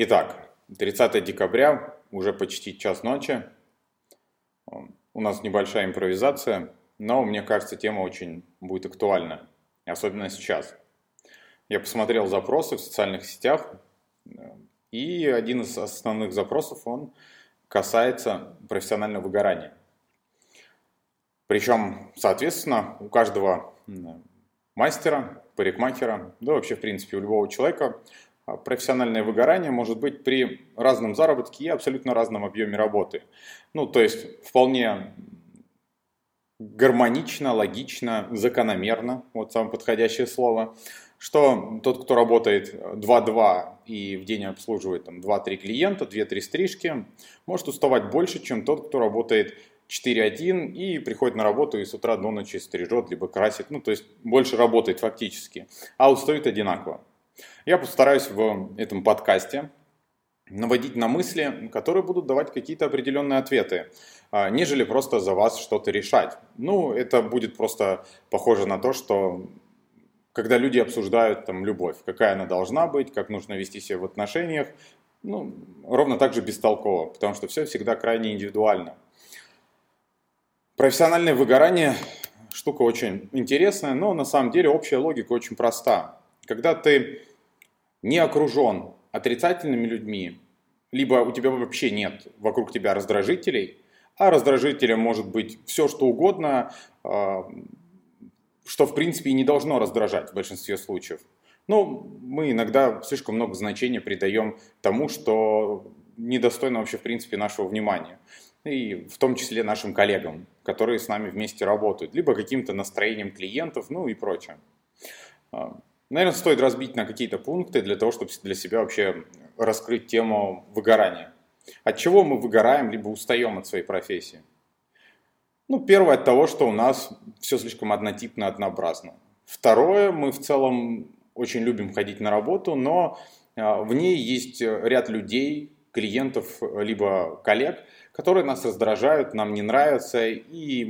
Итак, 30 декабря, уже почти час ночи. У нас небольшая импровизация, но мне кажется, тема очень будет актуальна, особенно сейчас. Я посмотрел запросы в социальных сетях, и один из основных запросов, он касается профессионального выгорания. Причем, соответственно, у каждого мастера, парикмахера, да вообще, в принципе, у любого человека профессиональное выгорание может быть при разном заработке и абсолютно разном объеме работы. Ну, то есть вполне гармонично, логично, закономерно, вот самое подходящее слово, что тот, кто работает 2-2 и в день обслуживает там 2-3 клиента, 2-3 стрижки, может уставать больше, чем тот, кто работает 4-1 и приходит на работу и с утра до ночи стрижет, либо красит, ну то есть больше работает фактически, а устает одинаково. Я постараюсь в этом подкасте наводить на мысли, которые будут давать какие-то определенные ответы, а, нежели просто за вас что-то решать. Ну, это будет просто похоже на то, что когда люди обсуждают там любовь, какая она должна быть, как нужно вести себя в отношениях, ну, ровно так же бестолково, потому что все всегда крайне индивидуально. Профессиональное выгорание штука очень интересная, но на самом деле общая логика очень проста. Когда ты не окружен отрицательными людьми, либо у тебя вообще нет вокруг тебя раздражителей, а раздражителем может быть все, что угодно, а, что в принципе и не должно раздражать в большинстве случаев. Но мы иногда слишком много значения придаем тому, что недостойно вообще в принципе нашего внимания и в том числе нашим коллегам, которые с нами вместе работают, либо каким-то настроением клиентов, ну и прочее. Наверное, стоит разбить на какие-то пункты для того, чтобы для себя вообще раскрыть тему выгорания. От чего мы выгораем, либо устаем от своей профессии? Ну, первое от того, что у нас все слишком однотипно, однообразно. Второе, мы в целом очень любим ходить на работу, но а, в ней есть ряд людей, клиентов, либо коллег, которые нас раздражают, нам не нравятся и,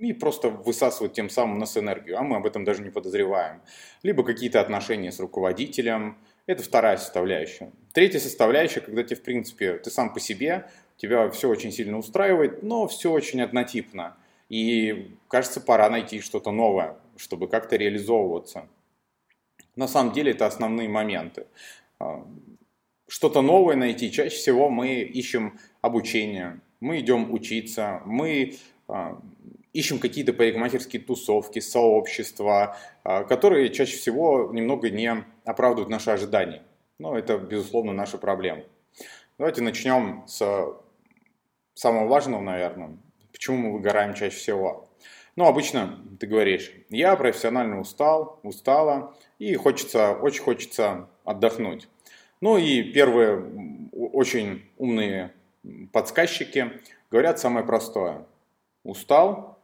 и просто высасывают тем самым нас энергию, а мы об этом даже не подозреваем. Либо какие-то отношения с руководителем, это вторая составляющая. Третья составляющая, когда тебе, в принципе, ты сам по себе, тебя все очень сильно устраивает, но все очень однотипно. И кажется, пора найти что-то новое, чтобы как-то реализовываться. На самом деле это основные моменты. А, что-то новое найти. Чаще всего мы ищем обучение, мы идем учиться, мы а, ищем какие-то парикмахерские тусовки, сообщества, а, которые чаще всего немного не оправдывают наши ожидания. Но это, безусловно, наша проблема. Давайте начнем с самого важного, наверное. Почему мы выгораем чаще всего? Ну, обычно ты говоришь, я профессионально устал, устала, и хочется, очень хочется отдохнуть. Ну и первые очень умные подсказчики говорят самое простое. Устал,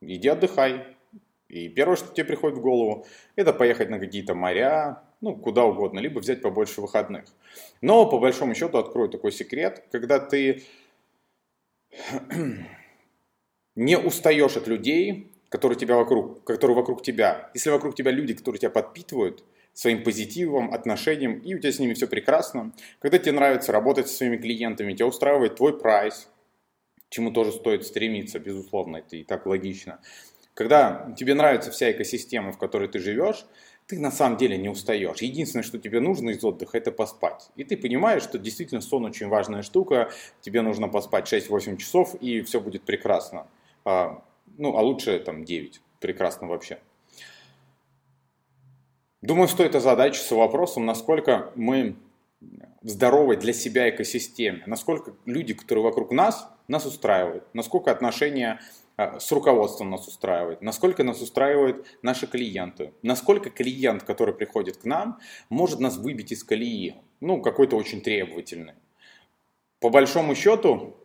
иди отдыхай. И первое, что тебе приходит в голову, это поехать на какие-то моря, ну, куда угодно, либо взять побольше выходных. Но, по большому счету, открою такой секрет, когда ты не устаешь от людей, которые, тебя вокруг, которые вокруг тебя. Если вокруг тебя люди, которые тебя подпитывают – своим позитивом, отношением, и у тебя с ними все прекрасно. Когда тебе нравится работать со своими клиентами, тебя устраивает твой прайс, чему тоже стоит стремиться, безусловно, это и так логично. Когда тебе нравится вся экосистема, в которой ты живешь, ты на самом деле не устаешь. Единственное, что тебе нужно из отдыха, это поспать. И ты понимаешь, что действительно сон очень важная штука, тебе нужно поспать 6-8 часов, и все будет прекрасно. А, ну, а лучше там 9. Прекрасно вообще. Думаю, стоит озадачиться вопросом, насколько мы здоровой для себя экосистеме, насколько люди, которые вокруг нас, нас устраивают, насколько отношения а, с руководством нас устраивают, насколько нас устраивают наши клиенты, насколько клиент, который приходит к нам, может нас выбить из колеи, ну, какой-то очень требовательный. По большому счету,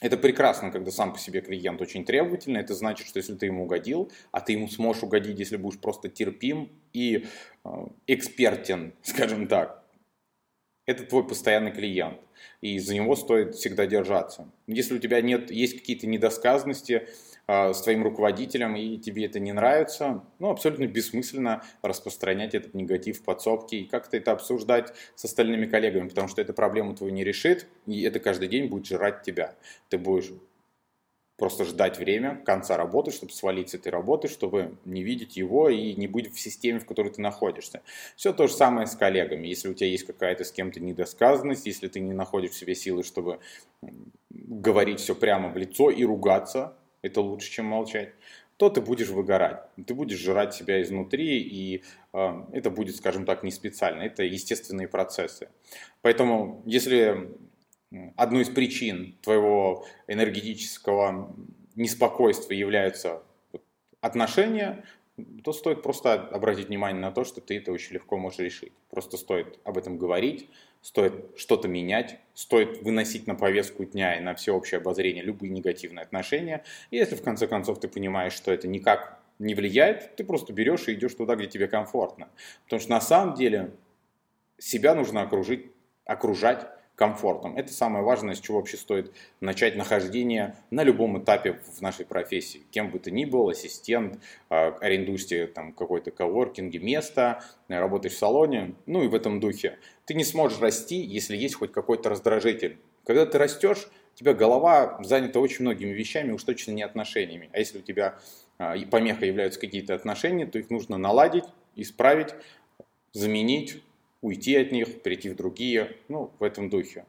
это прекрасно, когда сам по себе клиент очень требовательный. Это значит, что если ты ему угодил, а ты ему сможешь угодить, если будешь просто терпим и э, экспертен, скажем так, это твой постоянный клиент. И за него стоит всегда держаться. Если у тебя нет, есть какие-то недосказанности, э, с твоим руководителем, и тебе это не нравится, ну, абсолютно бессмысленно распространять этот негатив в подсобке и как-то это обсуждать с остальными коллегами, потому что эта проблему твою не решит, и это каждый день будет жрать тебя. Ты будешь просто ждать время конца работы, чтобы свалить с этой работы, чтобы не видеть его и не быть в системе, в которой ты находишься. Все то же самое с коллегами. Если у тебя есть какая-то с кем-то недосказанность, если ты не находишь в себе силы, чтобы говорить все прямо в лицо и ругаться, это лучше, чем молчать, то ты будешь выгорать. Ты будешь жрать себя изнутри, и э, это будет, скажем так, не специально. Это естественные процессы. Поэтому, если одной из причин твоего энергетического неспокойствия являются отношения, то стоит просто обратить внимание на то, что ты это очень легко можешь решить. Просто стоит об этом говорить, стоит что-то менять, стоит выносить на повестку дня и на всеобщее обозрение любые негативные отношения. И если в конце концов ты понимаешь, что это никак не влияет, ты просто берешь и идешь туда, где тебе комфортно. Потому что на самом деле себя нужно окружить, окружать комфортом. Это самое важное, с чего вообще стоит начать нахождение на любом этапе в нашей профессии. Кем бы ты ни был, ассистент, а, арендуешь себе там какой-то коворкинге место, работаешь в салоне, ну и в этом духе. Ты не сможешь расти, если есть хоть какой-то раздражитель. Когда ты растешь, у тебя голова занята очень многими вещами, уж точно не отношениями. А если у тебя а, помеха являются какие-то отношения, то их нужно наладить, исправить, заменить, уйти от них, перейти в другие, ну, в этом духе.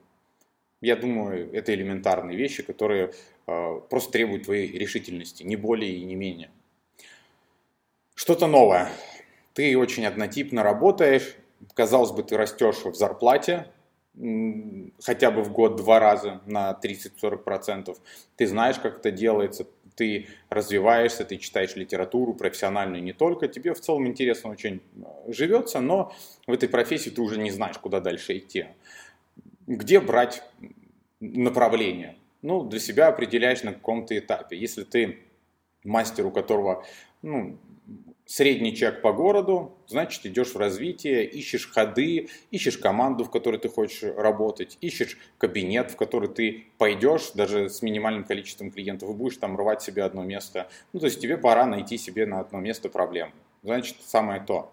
Я думаю, это элементарные вещи, которые э, просто требуют твоей решительности, не более и не менее. Что-то новое. Ты очень однотипно работаешь, казалось бы, ты растешь в зарплате, хотя бы в год два раза на 30-40%. Ты знаешь, как это делается, ты развиваешься, ты читаешь литературу профессиональную не только, тебе в целом интересно очень э, живется, но в этой профессии ты уже не знаешь, куда дальше идти. Где брать направление? Ну, для себя определяешь на каком-то этапе. Если ты мастер, у которого ну, средний чек по городу, значит идешь в развитие, ищешь ходы, ищешь команду, в которой ты хочешь работать, ищешь кабинет, в который ты пойдешь даже с минимальным количеством клиентов и будешь там рвать себе одно место. Ну, то есть тебе пора найти себе на одно место проблему. Значит, самое то.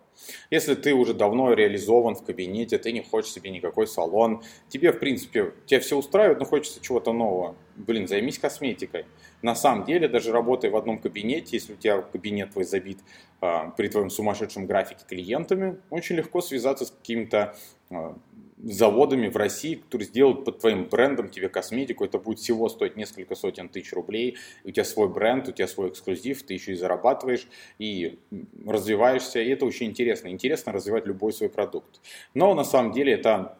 Если ты уже давно реализован в кабинете, ты не хочешь себе никакой салон, тебе, в принципе, тебя все устраивает, но хочется чего-то нового. Блин, займись косметикой. На самом деле, даже работая в одном кабинете, если у тебя кабинет твой забит а, при твоем сумасшедшем графике клиентами, очень легко связаться с какими-то а, заводами в России, которые сделают под твоим брендом тебе косметику. Это будет всего стоить несколько сотен тысяч рублей. У тебя свой бренд, у тебя свой эксклюзив, ты еще и зарабатываешь, и развиваешься. И это очень интересно. Интересно развивать любой свой продукт. Но на самом деле это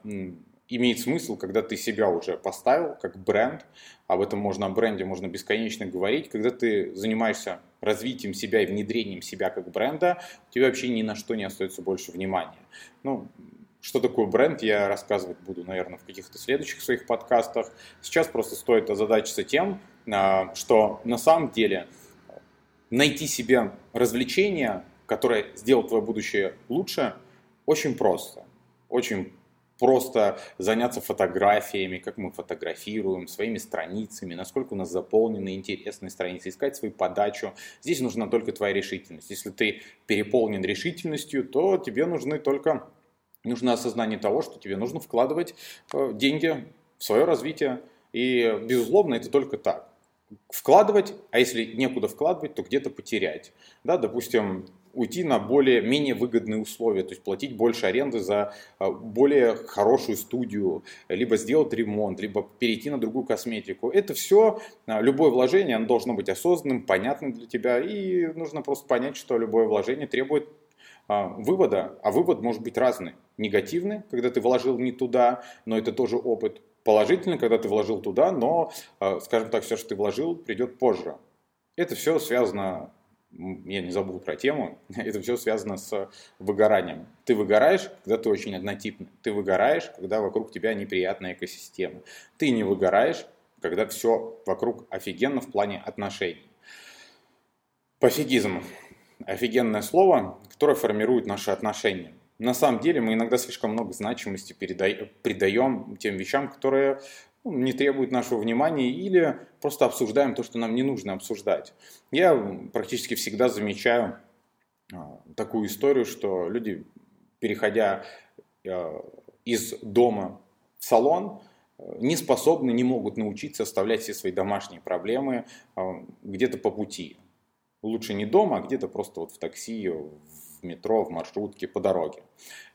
имеет смысл, когда ты себя уже поставил как бренд, об этом можно о бренде можно бесконечно говорить, когда ты занимаешься развитием себя и внедрением себя как бренда, у тебя вообще ни на что не остается больше внимания. Ну, что такое бренд, я рассказывать буду, наверное, в каких-то следующих своих подкастах. Сейчас просто стоит озадачиться тем, а, что на самом деле найти себе развлечение, которое сделает твое будущее лучше, очень просто. Очень просто заняться фотографиями, как мы фотографируем, своими страницами, насколько у нас заполнены интересные страницы, искать свою подачу. Здесь нужна только твоя решительность. Если ты переполнен решительностью, то тебе нужны только нужно осознание того, что тебе нужно вкладывать э, деньги в свое развитие. И, безусловно, это только так. Вкладывать, а если некуда вкладывать, то где-то потерять. Да, допустим, уйти на более менее выгодные условия, то есть платить больше аренды за э, более хорошую студию, либо сделать ремонт, либо перейти на другую косметику. Это все, э, любое вложение, оно должно быть осознанным, понятным для тебя, и нужно просто понять, что любое вложение требует вывода, а вывод может быть разный негативный, когда ты вложил не туда, но это тоже опыт. Положительный, когда ты вложил туда, но, э, скажем так, все, что ты вложил, придет позже. Это все связано, я не забыл про тему, это все связано с выгоранием. Ты выгораешь, когда ты очень однотипный. Ты выгораешь, когда вокруг тебя неприятная экосистема. Ты не выгораешь, когда все вокруг офигенно в плане отношений. Пофигизм. Офигенное слово, которое формирует наши отношения на самом деле мы иногда слишком много значимости придаем тем вещам, которые ну, не требуют нашего внимания или просто обсуждаем то, что нам не нужно обсуждать. Я практически всегда замечаю а, такую историю, что люди, переходя а, из дома в салон, не способны, не могут научиться оставлять все свои домашние проблемы где-то по пути. Лучше не дома, а где-то просто вот в такси, в метро, в маршрутке, по дороге.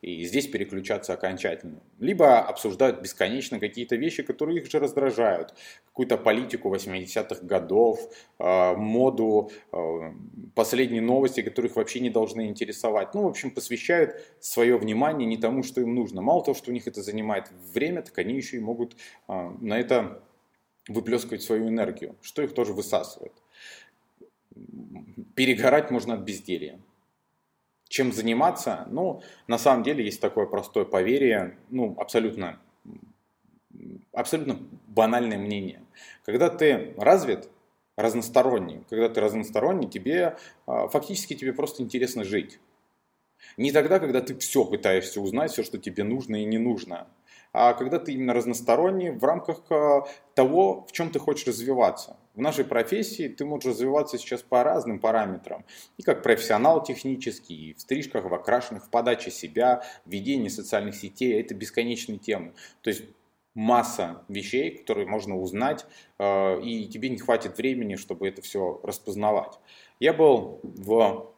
И здесь переключаться окончательно. Либо обсуждают бесконечно какие-то вещи, которые их же раздражают. Какую-то политику 80-х годов, э, моду, э, последние новости, которые их вообще не должны интересовать. Ну, в общем, посвящают свое внимание не тому, что им нужно. Мало того, что у них это занимает время, так они еще и могут э, на это выплескивать свою энергию, что их тоже высасывает. Перегорать можно от безделья. Чем заниматься? Ну, на самом деле есть такое простое поверье, ну, абсолютно, абсолютно банальное мнение. Когда ты развит, разносторонний, когда ты разносторонний, тебе, а, фактически тебе просто интересно жить. Не тогда, когда ты все пытаешься узнать, все, что тебе нужно и не нужно, а когда ты именно разносторонний в рамках а, того, в чем ты хочешь развиваться. В нашей профессии ты можешь развиваться сейчас по разным параметрам. И как профессионал технический, и в стрижках, в окрашенных, в подаче себя, в ведении социальных сетей. Это бесконечные темы. То есть масса вещей, которые можно узнать, а, и тебе не хватит времени, чтобы это все распознавать. Я был в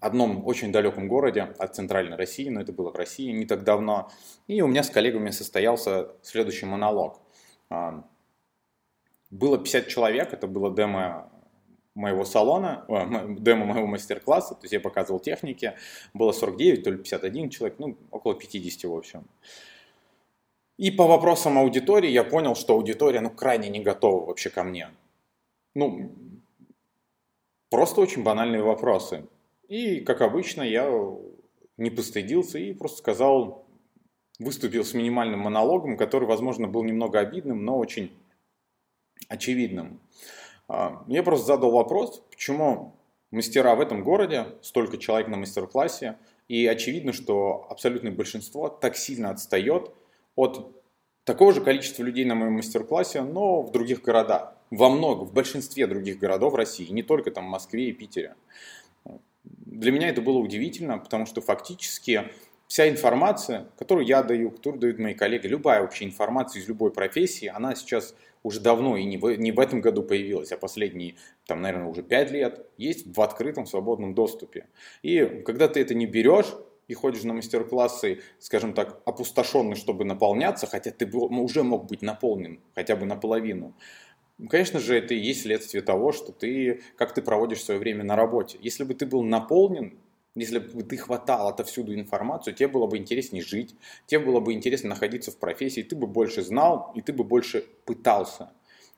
одном очень далеком городе от центральной России, но это было в России не так давно. И у меня с коллегами состоялся следующий монолог. А, было 50 человек, это было демо моего салона, демо моего мастер-класса, то есть я показывал техники, было 49, то ли 51 человек, ну, около 50 в общем. И по вопросам аудитории я понял, что аудитория, ну, крайне не готова вообще ко мне. Ну, просто очень банальные вопросы. И, как обычно, я не постыдился и просто сказал, выступил с минимальным монологом, который, возможно, был немного обидным, но очень очевидным. А, я просто задал вопрос, почему мастера в этом городе, столько человек на мастер-классе, и очевидно, что абсолютное большинство так сильно отстает от такого же количества людей на моем мастер-классе, но в других городах. Во много, в большинстве других городов России, не только там в Москве и Питере. Для меня это было удивительно, потому что фактически вся информация, которую я даю, которую дают мои коллеги, любая вообще информация из любой профессии, она сейчас уже давно и не в, не в этом году появилась, а последние, там, наверное, уже 5 лет, есть в открытом свободном доступе. И когда ты это не берешь, и ходишь на мастер-классы, скажем так, опустошенный, чтобы наполняться, хотя ты уже мог быть наполнен хотя бы наполовину, ну, конечно же, это и есть следствие того, что ты, как ты проводишь свое время на работе. Если бы ты был наполнен, если бы ты хватал отовсюду информацию, тебе было бы интереснее жить, тебе было бы интересно находиться в профессии, ты бы больше знал, и ты бы больше пытался.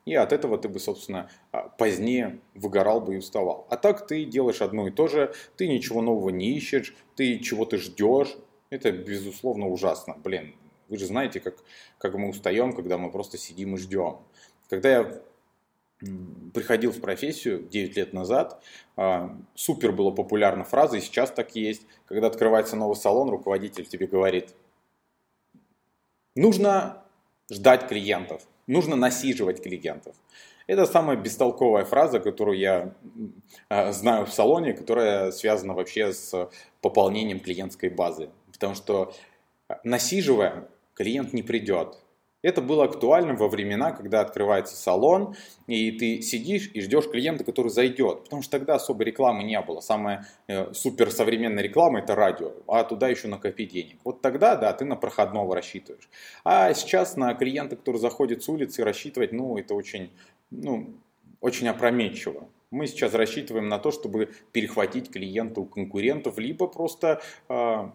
И от этого ты бы, собственно, а, позднее выгорал бы и уставал. А так ты делаешь одно и то же, ты ничего нового не ищешь, ты чего-то ждешь. Это, безусловно, ужасно. Блин, вы же знаете, как, как мы устаем, когда мы просто сидим и ждем. Когда я приходил в профессию 9 лет назад, а, супер была популярна фраза, и сейчас так и есть, когда открывается новый салон, руководитель тебе говорит, нужно ждать клиентов, нужно насиживать клиентов. Это самая бестолковая фраза, которую я а, знаю в салоне, которая связана вообще с пополнением клиентской базы. Потому что а, насиживая, клиент не придет. Это было актуально во времена, когда открывается салон, и ты сидишь и ждешь клиента, который зайдет. Потому что тогда особой рекламы не было. Самая э, суперсовременная реклама – это радио, а туда еще накопи денег. Вот тогда, да, ты на проходного рассчитываешь. А сейчас на клиента, который заходит с улицы, рассчитывать, ну, это очень, ну, очень опрометчиво. Мы сейчас рассчитываем на то, чтобы перехватить клиента у конкурентов, либо просто э,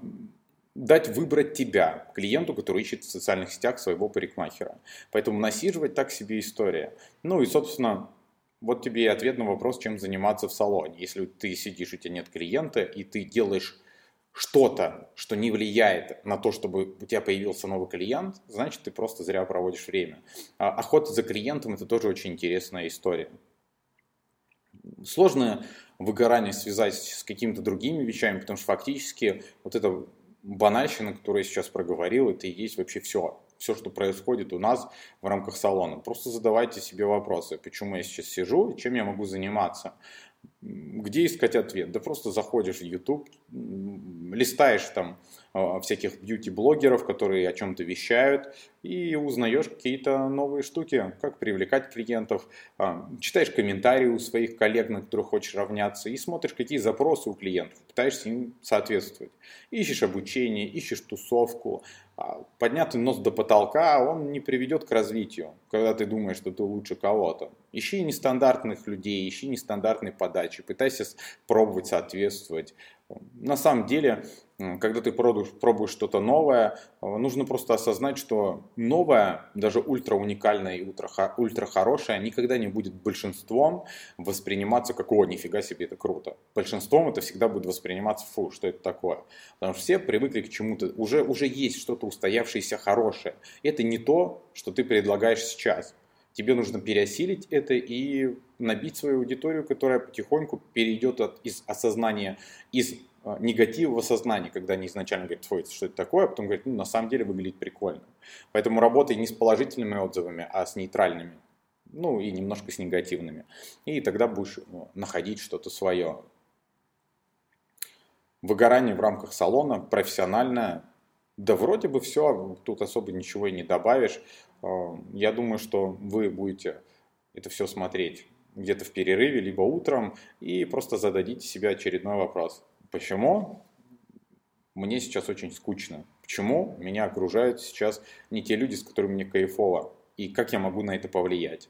дать выбрать тебя, клиенту, который ищет в социальных сетях своего парикмахера. Поэтому насиживать так себе история. Ну и, собственно, вот тебе и ответ на вопрос, чем заниматься в салоне. Если ты сидишь, у тебя нет клиента, и ты делаешь что-то, что не влияет на то, чтобы у тебя появился новый клиент, значит, ты просто зря проводишь время. А охота за клиентом – это тоже очень интересная история. Сложно выгорание связать с какими-то другими вещами, потому что фактически вот это банальщина, которую я сейчас проговорил, это и есть вообще все. все, что происходит у нас в рамках салона. Просто задавайте себе вопросы, почему я сейчас сижу чем я могу заниматься. Где искать ответ? Да просто заходишь в YouTube, листаешь там всяких бьюти-блогеров, которые о чем-то вещают, и узнаешь какие-то новые штуки, как привлекать клиентов, а, читаешь комментарии у своих коллег, на которых хочешь равняться, и смотришь, какие запросы у клиентов, пытаешься им соответствовать. Ищешь обучение, ищешь тусовку, а, поднятый нос до потолка, он не приведет к развитию, когда ты думаешь, что ты лучше кого-то. Ищи нестандартных людей, ищи нестандартные подачи, пытайся пробовать соответствовать. На самом деле, когда ты пробуешь, пробуешь что-то новое, э, нужно просто осознать, что новое, даже ультра уникальное и ультра, ультра хорошее, никогда не будет большинством восприниматься как «О, нифига себе, это круто». Большинством это всегда будет восприниматься «Фу, что это такое?». Потому что все привыкли к чему-то, уже, уже есть что-то устоявшееся хорошее. Это не то, что ты предлагаешь сейчас. Тебе нужно переосилить это и набить свою аудиторию, которая потихоньку перейдет от, из осознания, из а, негатива в осознании, когда они изначально говорят, ой, что это такое, а потом говорят, ну, на самом деле выглядит прикольно. Поэтому работай не с положительными отзывами, а с нейтральными, ну, и немножко с негативными. И тогда будешь ну, находить что-то свое. Выгорание в рамках салона профессиональное, да вроде бы все, тут особо ничего и не добавишь. Я думаю, что вы будете это все смотреть где-то в перерыве, либо утром, и просто зададите себе очередной вопрос. Почему мне сейчас очень скучно? Почему меня окружают сейчас не те люди, с которыми мне кайфово? И как я могу на это повлиять?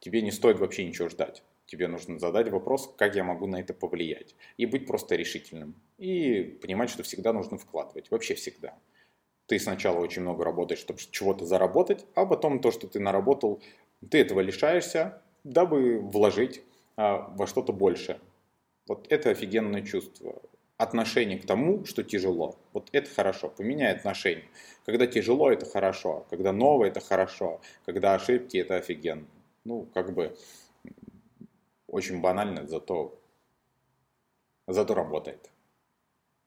Тебе не стоит вообще ничего ждать. Тебе нужно задать вопрос, как я могу на это повлиять. И быть просто решительным. И понимать, что всегда нужно вкладывать. Вообще всегда. Ты сначала очень много работаешь, чтобы чего-то заработать, а потом то, что ты наработал, ты этого лишаешься, дабы вложить а, во что-то большее. Вот это офигенное чувство. Отношение к тому, что тяжело. Вот это хорошо. Поменяй отношение. Когда тяжело, это хорошо. Когда новое, это хорошо. Когда ошибки, это офигенно. Ну, как бы очень банально, зато, зато работает.